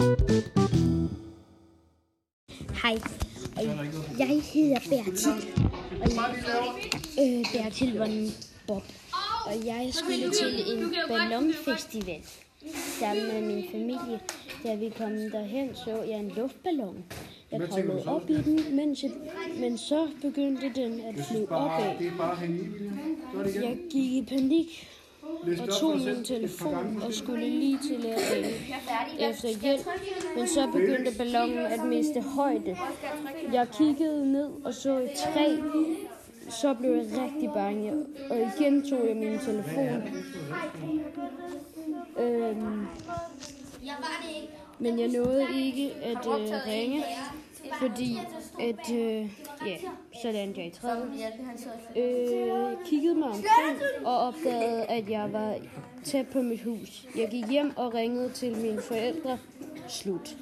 Hej, og jeg hedder Bertil, og jeg, øh, Bertil von Bob, og jeg skulle til en ballonfestival sammen med min familie. Da vi kom derhen, så jeg en luftballon. Jeg kravlede op i den, mens jeg, men så begyndte den at flyve opad. At. Jeg gik i panik og tog min telefon og skulle lige til lægen efter hjælp. Men så begyndte ballonen at miste højde. Jeg kiggede ned og så et træ. Så blev jeg rigtig bange, og igen tog jeg min telefon. Øhm, men jeg nåede ikke at øh, ringe, fordi at, øh, ja, så landede jeg i træet. Øh, kiggede mig omkring og opdagede, at jeg var tæt på mit hus. Jeg gik hjem og ringede til mine forældre. Slut.